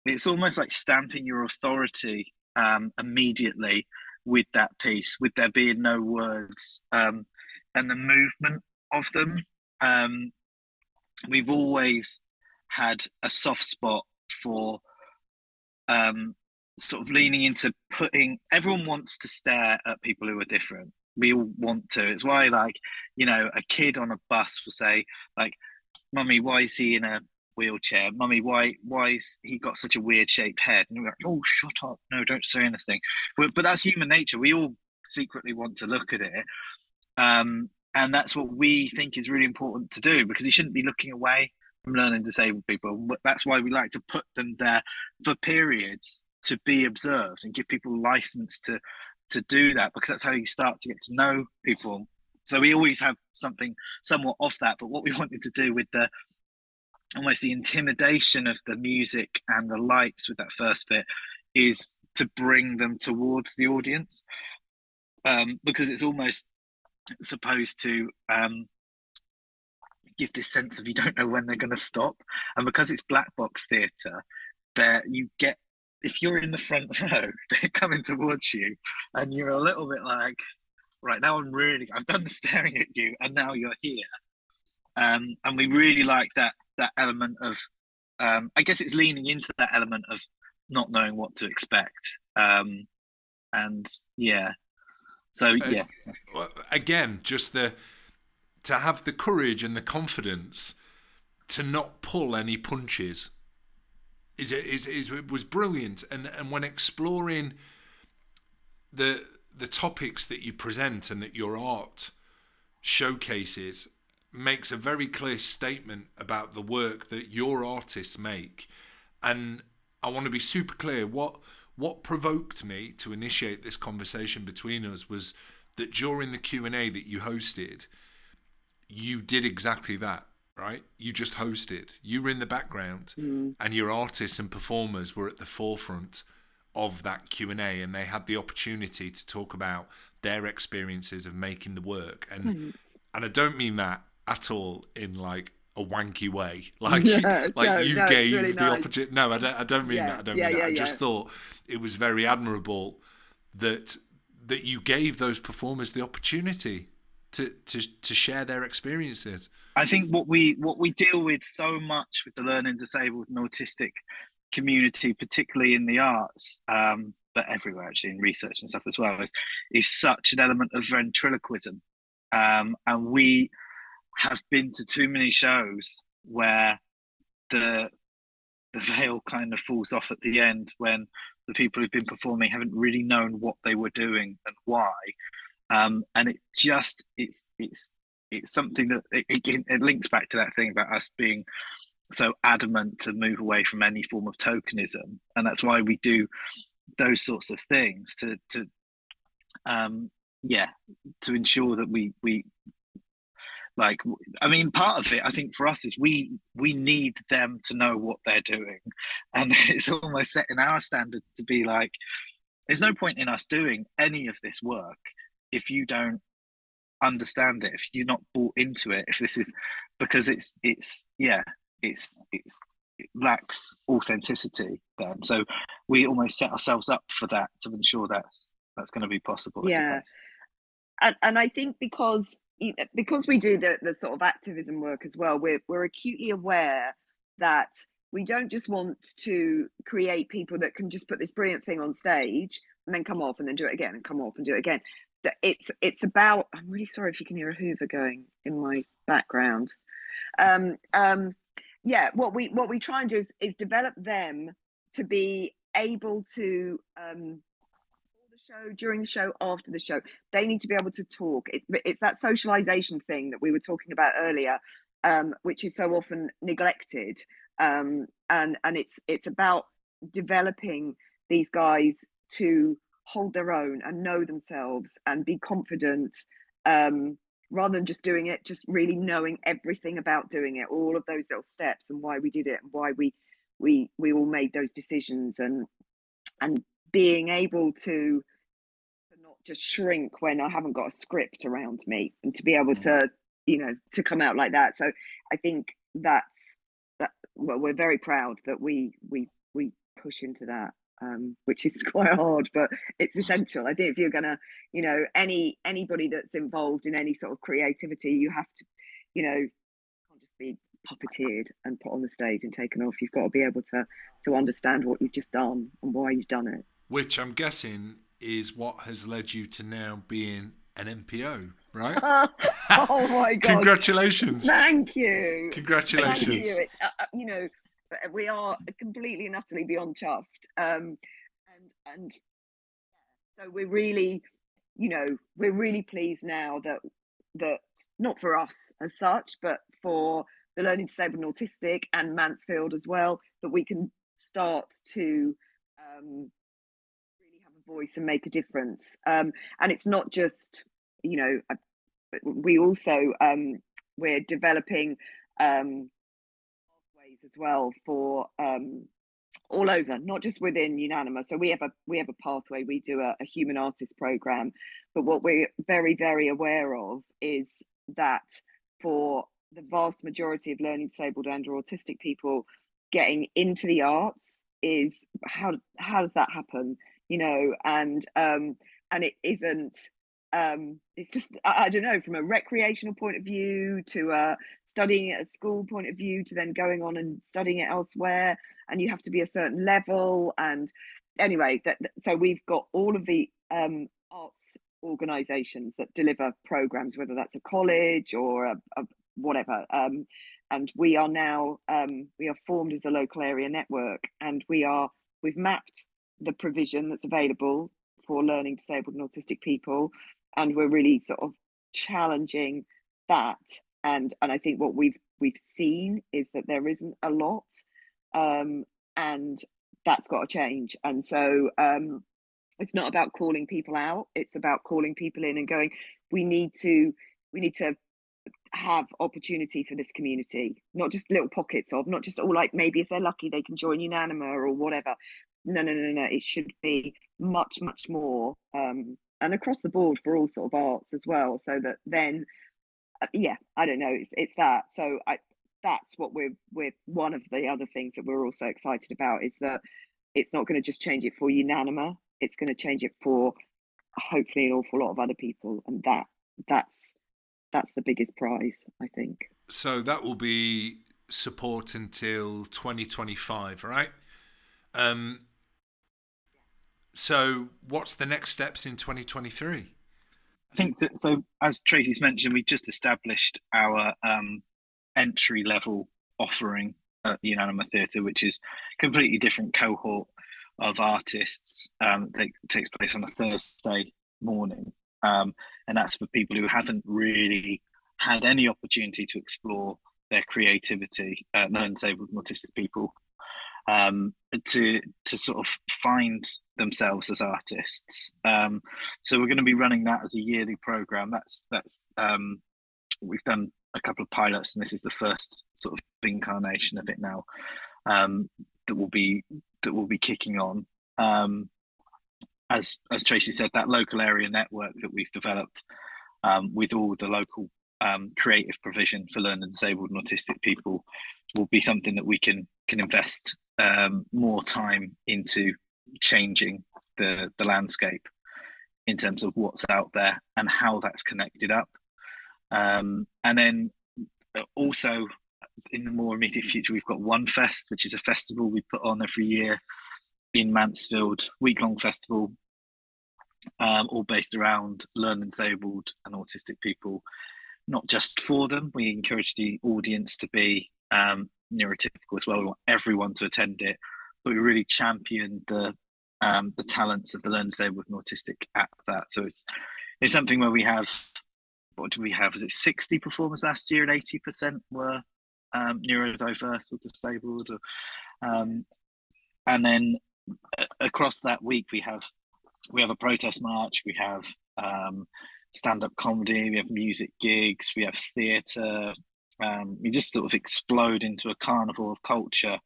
it's almost like stamping your authority um, immediately with that piece with there being no words um, and the movement of them. Um, we've always had a soft spot for um, sort of leaning into putting everyone wants to stare at people who are different. We all want to. It's why like you know a kid on a bus will say like mummy why is he in a wheelchair? Mummy why why is he got such a weird shaped head? And we're like oh shut up. No don't say anything. But, but that's human nature. We all secretly want to look at it. Um, and that's what we think is really important to do because you shouldn't be looking away from learning disabled people. That's why we like to put them there for periods to be observed and give people license to to do that because that's how you start to get to know people. So we always have something somewhat of that but what we wanted to do with the almost the intimidation of the music and the lights with that first bit is to bring them towards the audience. Um, because it's almost supposed to um, give this sense of you don't know when they're going to stop. And because it's black box theatre there you get if you're in the front row they're coming towards you and you're a little bit like right now i'm really i've done the staring at you and now you're here. Um, and we really like that that element of um, i guess it's leaning into that element of not knowing what to expect. Um, and yeah. So Uh, yeah. Well, again, just the to have the courage and the confidence to not pull any punches is is is was brilliant. And and when exploring the the topics that you present and that your art showcases makes a very clear statement about the work that your artists make and I want to be super clear what what provoked me to initiate this conversation between us was that during the Q&A that you hosted you did exactly that right? You just hosted. You were in the background mm. and your artists and performers were at the forefront of that Q&A and they had the opportunity to talk about their experiences of making the work. And hmm. and I don't mean that at all in like a wanky way. Like Yeah, like no, you no, gave really the nice. opportunity no I don't, I don't mean Yeah, that I don't yeah, mean that. I just thought it was very admirable that that you gave those performers the opportunity to to to share their experiences I think what we what we deal with so much with the learning disabled and autistic community, particularly in the arts, um, but everywhere actually in research and stuff as well, is is such an element of ventriloquism, um, and we have been to too many shows where the the veil kind of falls off at the end when the people who've been performing haven't really known what they were doing and why. Um, and it just it's it's it's something that it, it, links back to that thing about us being so adamant to move away from any form of tokenism, and that's why we do those sorts of things to to um, yeah to ensure that we we like i mean part of it i think for us is we we need them to know what they're doing. And it's almost setting our standard to be like there's no point in us doing any of this work if you don't understand it if you're not bought into it if this is because it's it's yeah it's it's it lacks authenticity then. So we almost set ourselves up for that to ensure that's that's going to be possible yeah. And, and i think because because we do the, the sort of activism work as well we're, we're acutely aware that we don't just want to create people that can just put this brilliant thing on stage and then come off and then do it again and come off and do it again it's it's about i'm really sorry if you can hear a hoover going in my background. Um um yeah what we what we try and do is, is develop them to be able to um show during the show after the show. They need to be able to talk. It, it's that socialization thing that we were talking about earlier um, which is so often neglected. Um, and and it's it's about developing these guys to hold their own and know themselves and be confident um, rather than just doing it just really knowing everything about doing it all of those little steps and why we did it and why we we we all made those decisions and and being able to not just shrink when I haven't got a script around me and to be able mm-hmm. to you know to come out like that so I think that's that well we're very proud that we we we push into that um, which is quite hard, but it's essential. I think if you're gonna, you know, any anybody that's involved in any sort of creativity, you have to, you know, can't just be puppeteered and put on the stage and taken off. You've got to be able to to understand what you've just done and why you've done it. Which I'm guessing is what has led you to now being an NPO, right? oh my god! Congratulations! Thank you. Congratulations! Thank you. It's, uh, uh you know, we are completely and utterly beyond chuffed. Um, and and so we're really, you know, we're really pleased now that that not for us as such, but for the learning disabled and autistic and Mansfield as well, that we can start to um, really have a voice and make a difference. Um, and it's not just, you know, we also um, we're developing um, as well for um, all over, not just within Unanima. So we have a we have a pathway. We do a, a human artist program, but what we're very very aware of is that for the vast majority of learning disabled and or autistic people, getting into the arts is how how does that happen? You know, and um, and it isn't um, it's just I, I, don't know from a recreational point of view to uh, studying at a school point of view to then going on and studying it elsewhere and you have to be a certain level and anyway that so we've got all of the um, arts organizations that deliver programs whether that's a college or a, a whatever um, and we are now um, we are formed as a local area network and we are we've mapped the provision that's available for learning disabled and autistic people and we're really sort of challenging that and and i think what we've we've seen is that there isn't a lot um and that's got to change and so um it's not about calling people out it's about calling people in and going we need to we need to have opportunity for this community not just little pockets of not just all like maybe if they're lucky they can join unanima or whatever. No no no no it should be much much more um and across the board for all sort of arts as well so that then uh, yeah i don't know it's, it's that. So i that's what we're we're one of the other things that we're also excited about is that it's not going to just change it for unanima it's going to change it for hopefully an awful lot of other people and that that's that's the biggest prize i think. So that will be support until 2025 right? Um so, what's the next steps in 2023? I think that so. As Tracy's mentioned, we've just established our um, entry level offering at the Unanima Theatre, which is completely different cohort of artists um, take, takes place on a Thursday morning, um, and that's for people who haven't really had any opportunity to explore their creativity, uh, non-disabled and autistic people, um, to to sort of find themselves as artists. Um, so we're going to be running that as a yearly program. That's that's um, we've done a couple of pilots, and this is the first sort of incarnation of it now um, that will be that will be kicking on. Um, as as Tracy said, that local area network that we've developed um, with all the local um, creative provision for learning disabled and autistic people will be something that we can can invest um, more time into changing the the landscape in terms of what's out there and how that's connected up. Um, and then also in the more immediate future, we've got One Fest, which is a festival we put on every year in Mansfield, week long festival, um, all based around learning disabled and autistic people, not just for them. We encourage the audience to be um, neurotypical as well. We want everyone to attend it, but we really champion the um, the talents of the learning disabled and autistic at that. So it's it's something where we have what do we have? Was it 60 performers last year and 80% were um, neurodiverse or disabled? Or, um, and then uh, across that week we have we have a protest march, we have um, stand-up comedy, we have music gigs, we have theatre. Um, we just sort of explode into a carnival of culture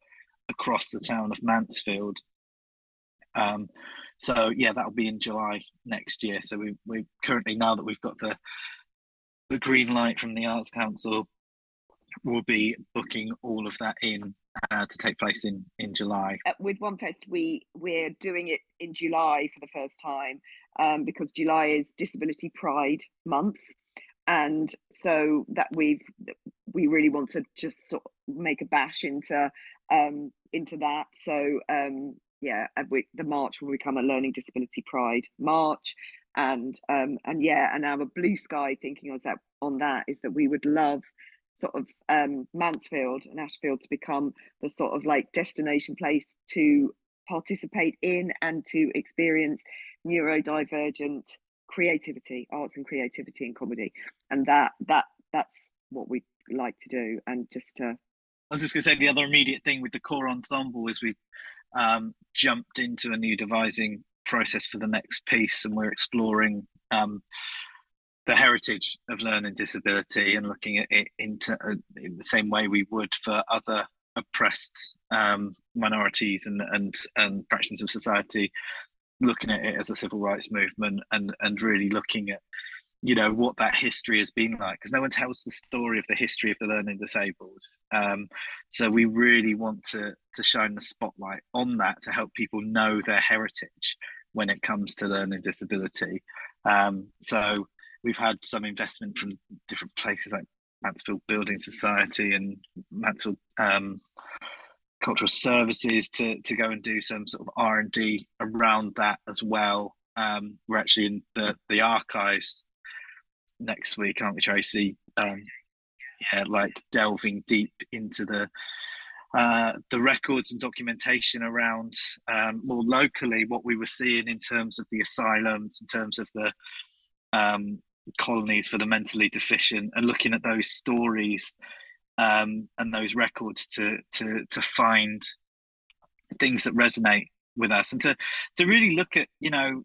across the town of Mansfield. Um, so yeah, that'll be in July next year. So we we currently now that we've got the the green light from the Arts Council, we'll be booking all of that in uh, to take place in in July. Uh, with One Fest, we we're doing it in July for the first time um, because July is Disability Pride Month, and so that we've we really want to just sort of make a bash into um, into that. So um, yeah, we, the march will become a Learning Disability Pride March, and um, and yeah, and our blue sky thinking on that on that is that we would love sort of um, Mansfield and Ashfield to become the sort of like destination place to participate in and to experience neurodivergent creativity, arts and creativity and comedy, and that that that's what we like to do. And just to, I was just going to say the other immediate thing with the core ensemble is we um, jumped into a new devising process for the next piece, and we're exploring um, the heritage of learning disability and looking at it into uh, in the same way we would for other oppressed um, minorities and, and and fractions of society looking at it as a civil rights movement and and really looking at you know what that history has been like because no one tells the story of the history of the learning disabled. Um, so we really want to to shine the spotlight on that to help people know their heritage when it comes to learning disability. Um, so we've had some investment from different places like Mansfield Building Society and Mansfield um, Cultural Services to to go and do some sort of R and D around that as well. Um, we're actually in the the archives next week, aren't we, Tracy? Um, yeah, like delving deep into the uh, the records and documentation around um, more locally what we were seeing in terms of the asylums, in terms of the um, colonies for the mentally deficient and looking at those stories um, and those records to to to find things that resonate with us and to to really look at you know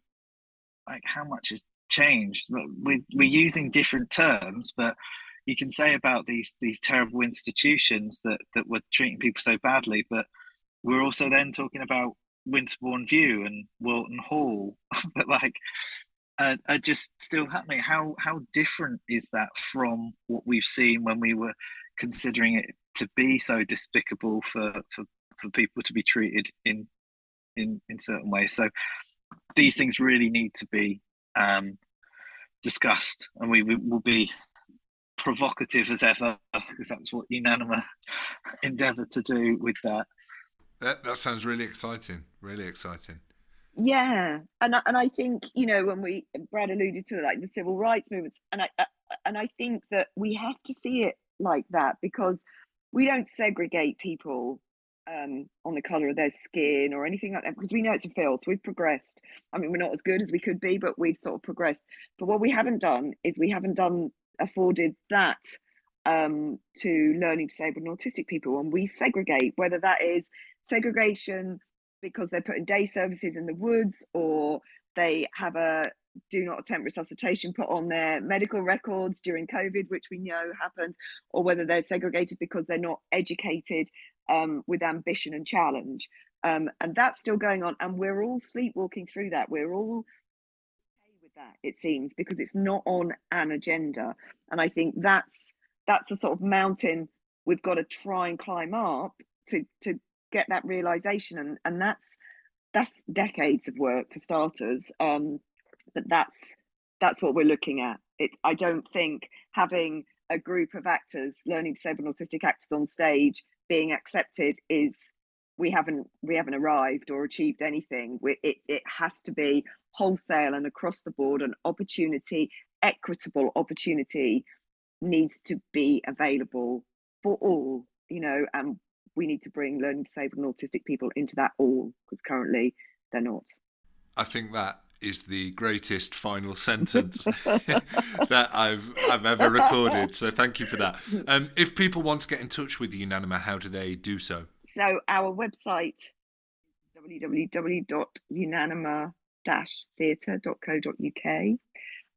like how much has changed we're, we're using different terms but you can say about these these terrible institutions that that were treating people so badly but we're also then talking about winterbourne view and whorlton hall but like uh, are just still happening. How how different is that from what we've seen when we were considering it to be so despicable for for, for people to be treated in in in certain ways? So these things really need to be um, discussed, and we, we will be provocative as ever because that's what Unanima endeavour to do with that. That that sounds really exciting. Really exciting yeah and I, and I think you know when we Brad alluded to like the civil rights movements and I, and I think that we have to see it like that because we don't segregate people um, on the color of their skin or anything like that because we know it's a filth. We've progressed. I mean, we're not as good as we could be, but we've sort of progressed. But what we haven't done is we haven't done afforded that um, to learning disabled and autistic people, and we segregate whether that is segregation because they're putting day services in the woods or they have a do not attempt resuscitation put on their medical records during COVID, which we know happened, or whether they're segregated because they're not educated um, with ambition and challenge. Um, and that's still going on. And we're all sleepwalking through that. We're all okay with that, it seems, because it's not on an agenda. And I think that's that's the sort of mountain we've got to try and climb up to to get that realization. And and that's that's decades of work for starters. Um, but that's that's what we're looking at. It I don't think having a group of actors, learning disabled and autistic actors on stage being accepted is we haven't we haven't arrived or achieved anything we, it, it has to be wholesale and across the board an opportunity equitable opportunity needs to be available for all you know and we need to bring learning disabled and autistic people into that all because currently they're not i think that is the greatest final sentence that I've I've ever recorded. So thank you for that. Um, if people want to get in touch with Unanima, how do they do so? So our website www.unanima-theatre.co.uk.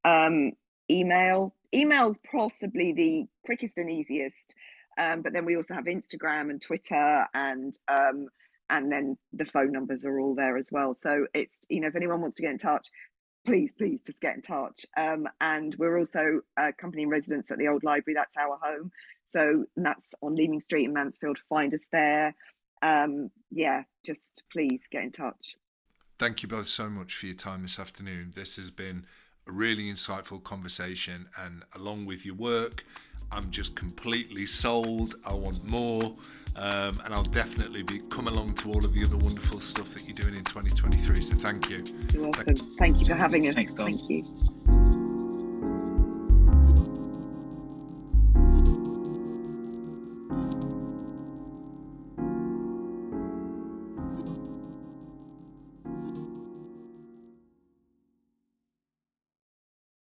Um, email email's possibly the quickest and easiest. Um, but then we also have Instagram and Twitter and um, and then the phone numbers are all there as well. So it's you know if anyone wants to get in touch, please please just get in touch. Um, and we're also a company in residence at the old library. That's our home. So that's on Leeming Street in Mansfield. Find us there. Um, yeah, just please get in touch. Thank you both so much for your time this afternoon. This has been a really insightful conversation, and along with your work, I'm just completely sold. I want more. Um, and I'll definitely be come along to all of the other wonderful stuff that you're doing in 2023. So thank you. You're welcome. Thank, thank you for having us. Thanks, Tom. Thank you.